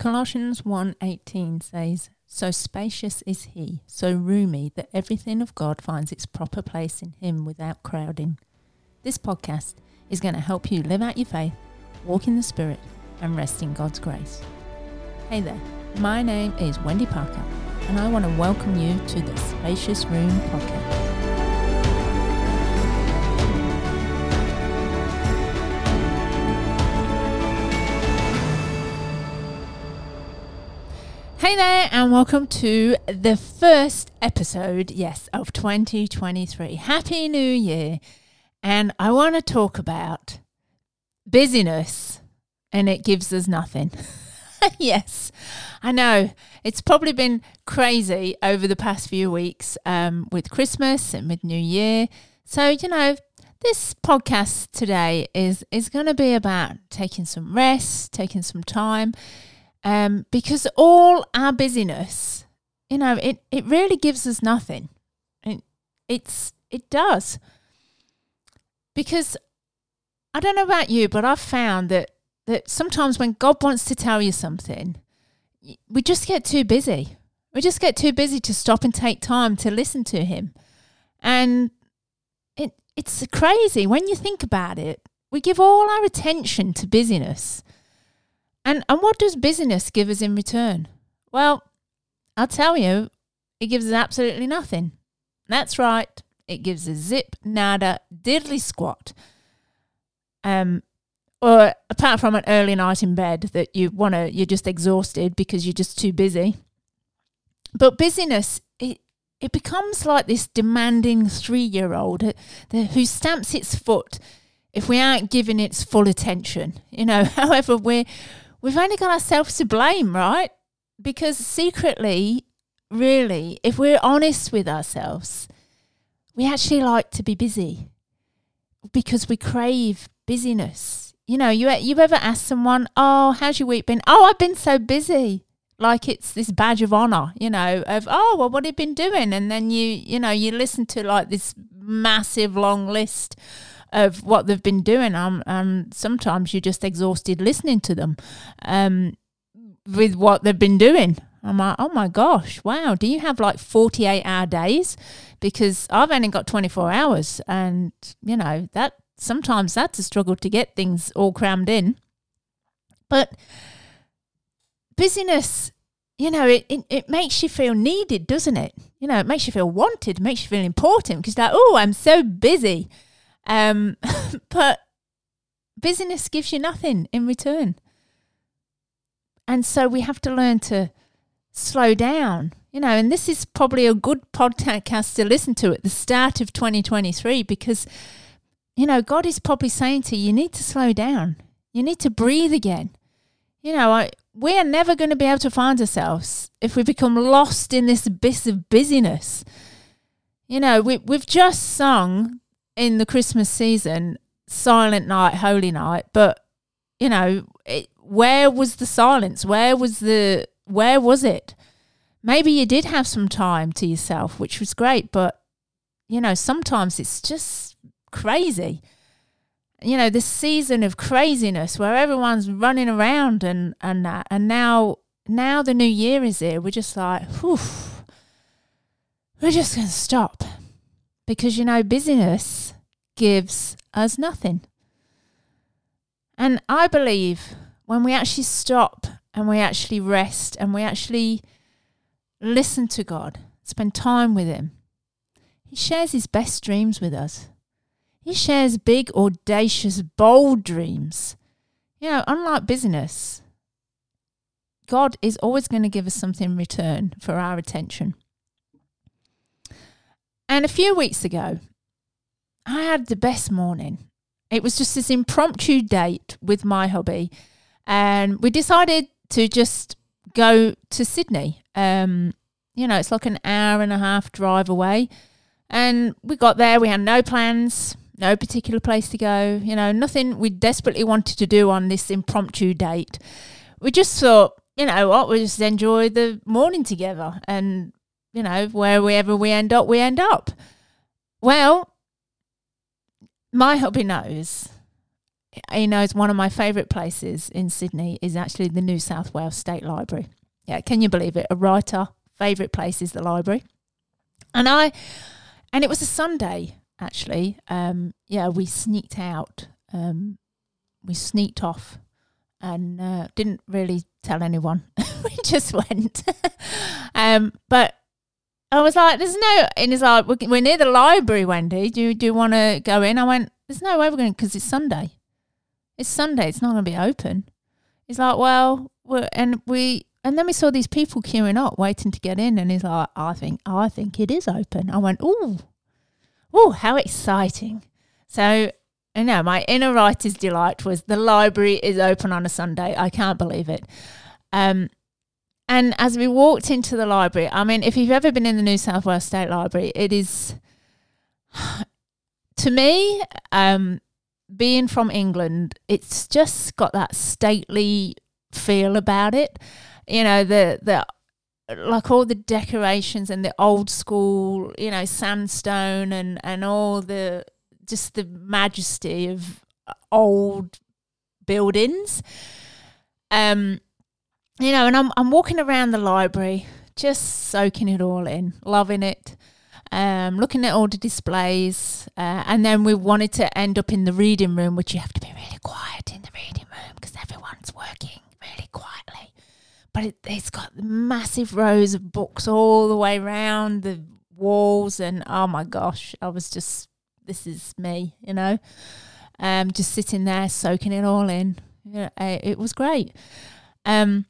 Colossians 1:18 says, "So spacious is he, so roomy that everything of God finds its proper place in him without crowding." This podcast is going to help you live out your faith, walk in the spirit, and rest in God's grace. Hey there. My name is Wendy Parker, and I want to welcome you to the Spacious Room podcast. Hey there, and welcome to the first episode, yes, of 2023. Happy New Year! And I want to talk about busyness, and it gives us nothing. yes, I know it's probably been crazy over the past few weeks um, with Christmas and with New Year. So, you know, this podcast today is, is going to be about taking some rest, taking some time um, because all our busyness, you know, it, it really gives us nothing. It, it's it does because I don't know about you, but I've found that that sometimes when God wants to tell you something, we just get too busy. We just get too busy to stop and take time to listen to Him, and it it's crazy when you think about it. We give all our attention to busyness and and what does busyness give us in return? Well, I'll tell you, it gives us absolutely nothing. That's right. It gives a zip, nada, diddly squat. Um, or apart from an early night in bed that you want to, you're just exhausted because you're just too busy. But busyness, it, it becomes like this demanding three year old who stamps its foot if we aren't giving its full attention. You know, however, we're, we've only got ourselves to blame, right? Because secretly, really, if we're honest with ourselves, we actually like to be busy because we crave busyness. You know, you you ever ask someone, "Oh, how's your week been?" "Oh, I've been so busy." Like it's this badge of honor, you know, of "Oh, well, what have you been doing?" And then you, you know, you listen to like this massive long list of what they've been doing. Um, and sometimes you're just exhausted listening to them um, with what they've been doing. I'm like, oh my gosh, wow, do you have like 48 hour days? Because I've only got 24 hours. And, you know, that sometimes that's a struggle to get things all crammed in. But busyness, you know, it, it, it makes you feel needed, doesn't it? You know, it makes you feel wanted, makes you feel important because, like, oh, I'm so busy. Um, but busyness gives you nothing in return. And so we have to learn to slow down, you know, and this is probably a good podcast to listen to at the start of 2023 because, you know, God is probably saying to you, you need to slow down. You need to breathe again. You know, I, we are never going to be able to find ourselves if we become lost in this abyss of busyness. You know, we, we've just sung in the Christmas season, Silent Night, Holy Night, but you know, it, where was the silence? Where was the where was it? Maybe you did have some time to yourself, which was great, but you know, sometimes it's just crazy. You know, this season of craziness where everyone's running around and and that, and now now the new year is here. We're just like, whew, we're just gonna stop because you know busyness gives us nothing. And I believe when we actually stop and we actually rest and we actually listen to God, spend time with Him, He shares His best dreams with us. He shares big, audacious, bold dreams. You know, unlike business, God is always going to give us something in return for our attention. And a few weeks ago, I had the best morning. It was just this impromptu date with my hubby, and we decided to just go to Sydney. Um, you know, it's like an hour and a half drive away. And we got there, we had no plans, no particular place to go, you know, nothing we desperately wanted to do on this impromptu date. We just thought, you know what, we just enjoy the morning together and you know, wherever we end up, we end up. Well, my hubby knows he knows one of my favourite places in Sydney is actually the New South Wales State Library. Yeah, can you believe it? A writer, favourite place is the library. And I, and it was a Sunday actually. Um, yeah, we sneaked out. Um, we sneaked off and uh, didn't really tell anyone. we just went. um, but I was like, "There's no," and he's like, "We're near the library, Wendy. Do you, do you want to go in?" I went, "There's no way we're going because it's Sunday. It's Sunday. It's not going to be open." He's like, "Well, we're, and we." And then we saw these people queuing up, waiting to get in, and he's like, "I think, I think it is open." I went, "Ooh, oh, how exciting!" So I know my inner writer's delight was the library is open on a Sunday. I can't believe it. Um, and as we walked into the library, I mean, if you've ever been in the New South Wales State Library, it is, to me, um, being from England, it's just got that stately feel about it. You know, the the like all the decorations and the old school, you know, sandstone and and all the just the majesty of old buildings. Um, you know, and I'm I'm walking around the library, just soaking it all in, loving it. Um, looking at all the displays, uh, and then we wanted to end up in the reading room, which you have to be really quiet in the reading room because everyone's working really quietly. But it, it's got massive rows of books all the way around the walls, and oh my gosh, I was just this is me, you know. Um, just sitting there soaking it all in. Yeah, it was great. Um,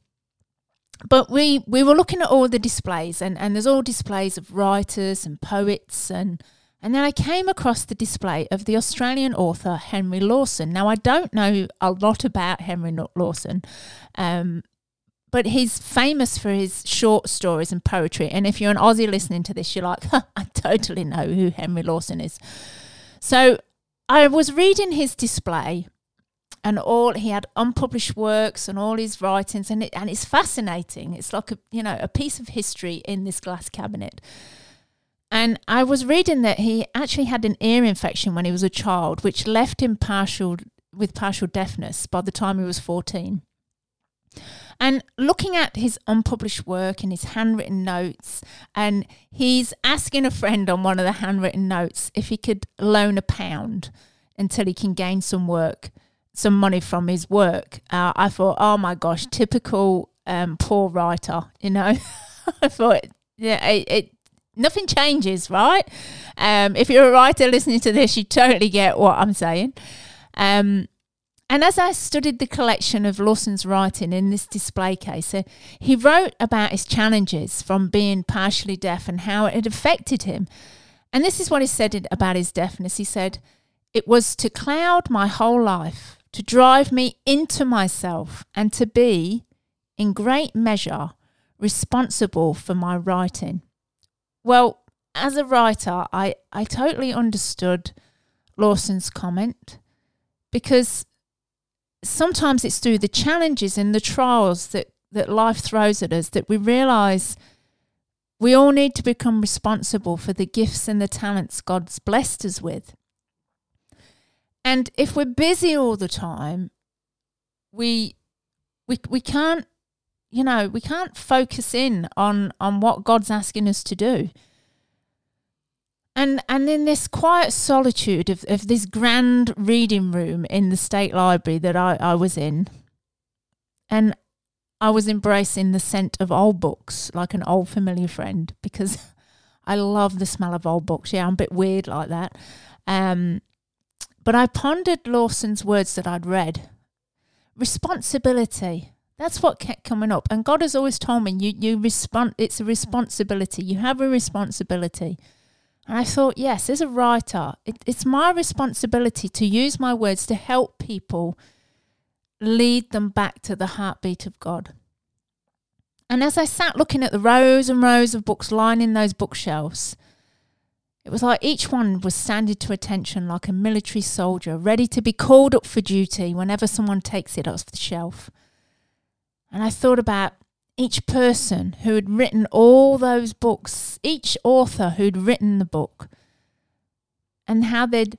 but we we were looking at all the displays, and, and there's all displays of writers and poets, and and then I came across the display of the Australian author Henry Lawson. Now I don't know a lot about Henry Lawson, um, but he's famous for his short stories and poetry. And if you're an Aussie listening to this, you're like, I totally know who Henry Lawson is. So I was reading his display and all he had unpublished works and all his writings and it, and it's fascinating. It's like a you know a piece of history in this glass cabinet. And I was reading that he actually had an ear infection when he was a child, which left him partial with partial deafness by the time he was 14. And looking at his unpublished work and his handwritten notes, and he's asking a friend on one of the handwritten notes if he could loan a pound until he can gain some work, some money from his work. Uh, I thought, oh my gosh, typical um, poor writer, you know. I thought, yeah, it, it nothing changes, right? Um, if you're a writer listening to this, you totally get what I'm saying. Um, and as I studied the collection of Lawson's writing in this display case, uh, he wrote about his challenges from being partially deaf and how it had affected him. And this is what he said about his deafness. He said, It was to cloud my whole life, to drive me into myself, and to be, in great measure, responsible for my writing. Well, as a writer, I, I totally understood Lawson's comment because sometimes it's through the challenges and the trials that, that life throws at us that we realize we all need to become responsible for the gifts and the talents God's blessed us with. And if we're busy all the time, we we we can't you know, we can't focus in on on what God's asking us to do and and in this quiet solitude of, of this grand reading room in the state library that I, I was in and I was embracing the scent of old books like an old familiar friend because I love the smell of old books. Yeah, I'm a bit weird like that. Um, but I pondered Lawson's words that I'd read. Responsibility. That's what kept coming up. And God has always told me you you respond it's a responsibility. You have a responsibility. And I thought, yes, as a writer, it, it's my responsibility to use my words to help people lead them back to the heartbeat of God. And as I sat looking at the rows and rows of books lining those bookshelves, it was like each one was standing to attention like a military soldier, ready to be called up for duty whenever someone takes it off the shelf. And I thought about each person who had written all those books, each author who'd written the book, and how they'd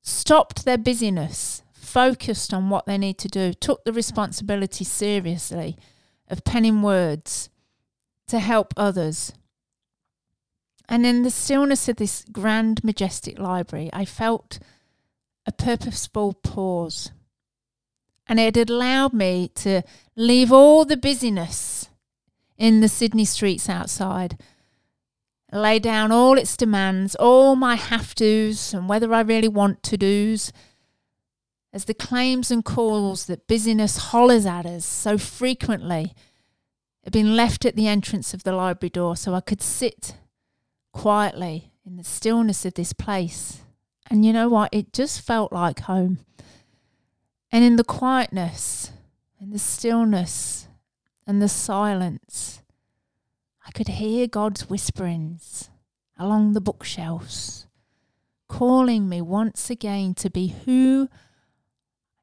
stopped their busyness, focused on what they need to do, took the responsibility seriously of penning words to help others. And in the stillness of this grand, majestic library, I felt a purposeful pause. And it had allowed me to leave all the busyness in the Sydney streets outside, lay down all its demands, all my have tos, and whether I really want to do's, as the claims and calls that busyness hollers at us so frequently had been left at the entrance of the library door so I could sit quietly in the stillness of this place. And you know what? It just felt like home. And in the quietness and the stillness and the silence, I could hear God's whisperings along the bookshelves, calling me once again to be who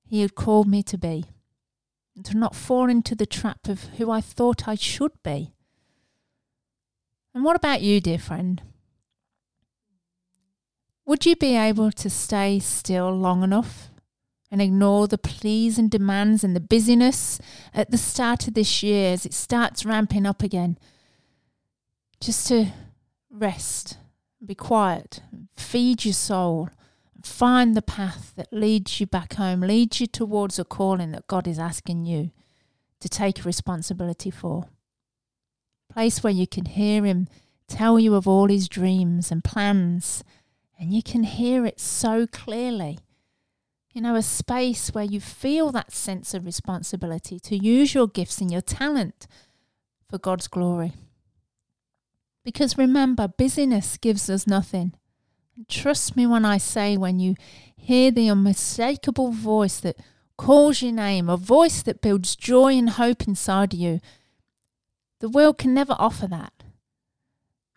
He had called me to be, and to not fall into the trap of who I thought I should be. And what about you, dear friend? Would you be able to stay still long enough and ignore the pleas and demands and the busyness at the start of this year as it starts ramping up again? Just to rest, be quiet, feed your soul, find the path that leads you back home, leads you towards a calling that God is asking you to take responsibility for. Place where you can hear Him tell you of all His dreams and plans, and you can hear it so clearly. You know, a space where you feel that sense of responsibility to use your gifts and your talent for God's glory. Because remember, busyness gives us nothing. And trust me when I say, when you hear the unmistakable voice that calls your name, a voice that builds joy and hope inside you, the world can never offer that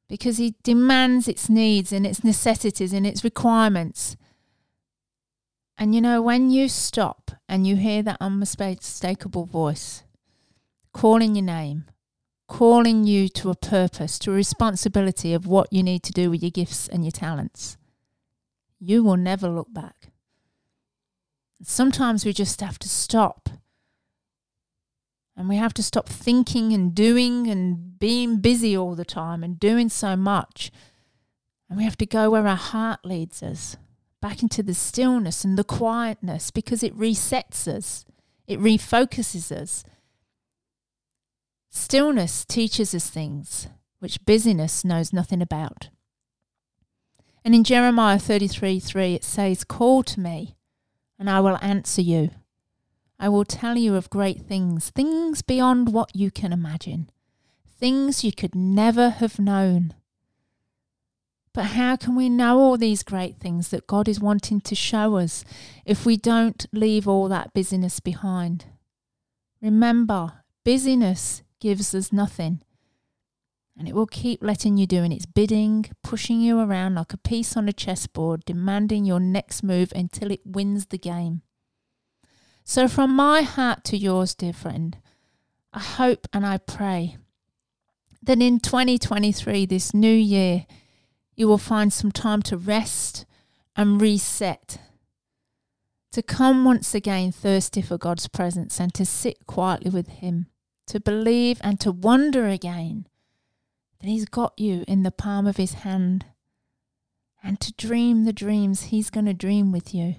because he demands its needs and its necessities and its requirements. And you know, when you stop and you hear that unmistakable voice calling your name, calling you to a purpose, to a responsibility of what you need to do with your gifts and your talents. You will never look back. Sometimes we just have to stop. And we have to stop thinking and doing and being busy all the time and doing so much. And we have to go where our heart leads us, back into the stillness and the quietness, because it resets us, it refocuses us Stillness teaches us things which busyness knows nothing about. And in Jeremiah 33 3, it says, Call to me, and I will answer you. I will tell you of great things, things beyond what you can imagine, things you could never have known. But how can we know all these great things that God is wanting to show us if we don't leave all that busyness behind? Remember, busyness gives us nothing. And it will keep letting you doing its bidding, pushing you around like a piece on a chessboard, demanding your next move until it wins the game. So, from my heart to yours, dear friend, I hope and I pray that in 2023, this new year, you will find some time to rest and reset, to come once again thirsty for God's presence and to sit quietly with Him to believe and to wonder again that He's got you in the palm of His hand and to dream the dreams He's going to dream with you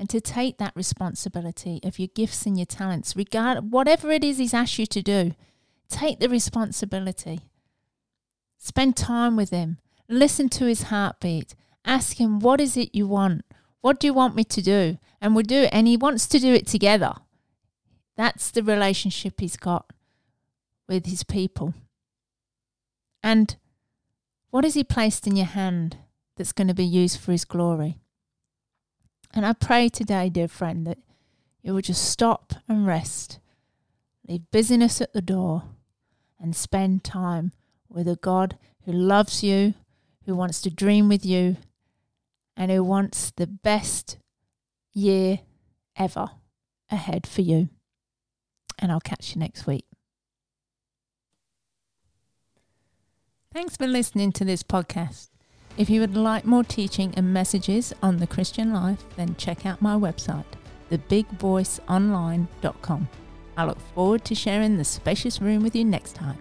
and to take that responsibility of your gifts and your talents, regard whatever it is He's asked you to do. Take the responsibility. Spend time with Him. Listen to His heartbeat. Ask Him, What is it you want? What do you want me to do? And we'll do it. And He wants to do it together. That's the relationship he's got with his people. And what has he placed in your hand that's going to be used for his glory? And I pray today, dear friend, that you will just stop and rest, leave busyness at the door, and spend time with a God who loves you, who wants to dream with you, and who wants the best year ever ahead for you and I'll catch you next week. Thanks for listening to this podcast. If you would like more teaching and messages on the Christian life, then check out my website, thebigvoiceonline.com. I look forward to sharing the spacious room with you next time.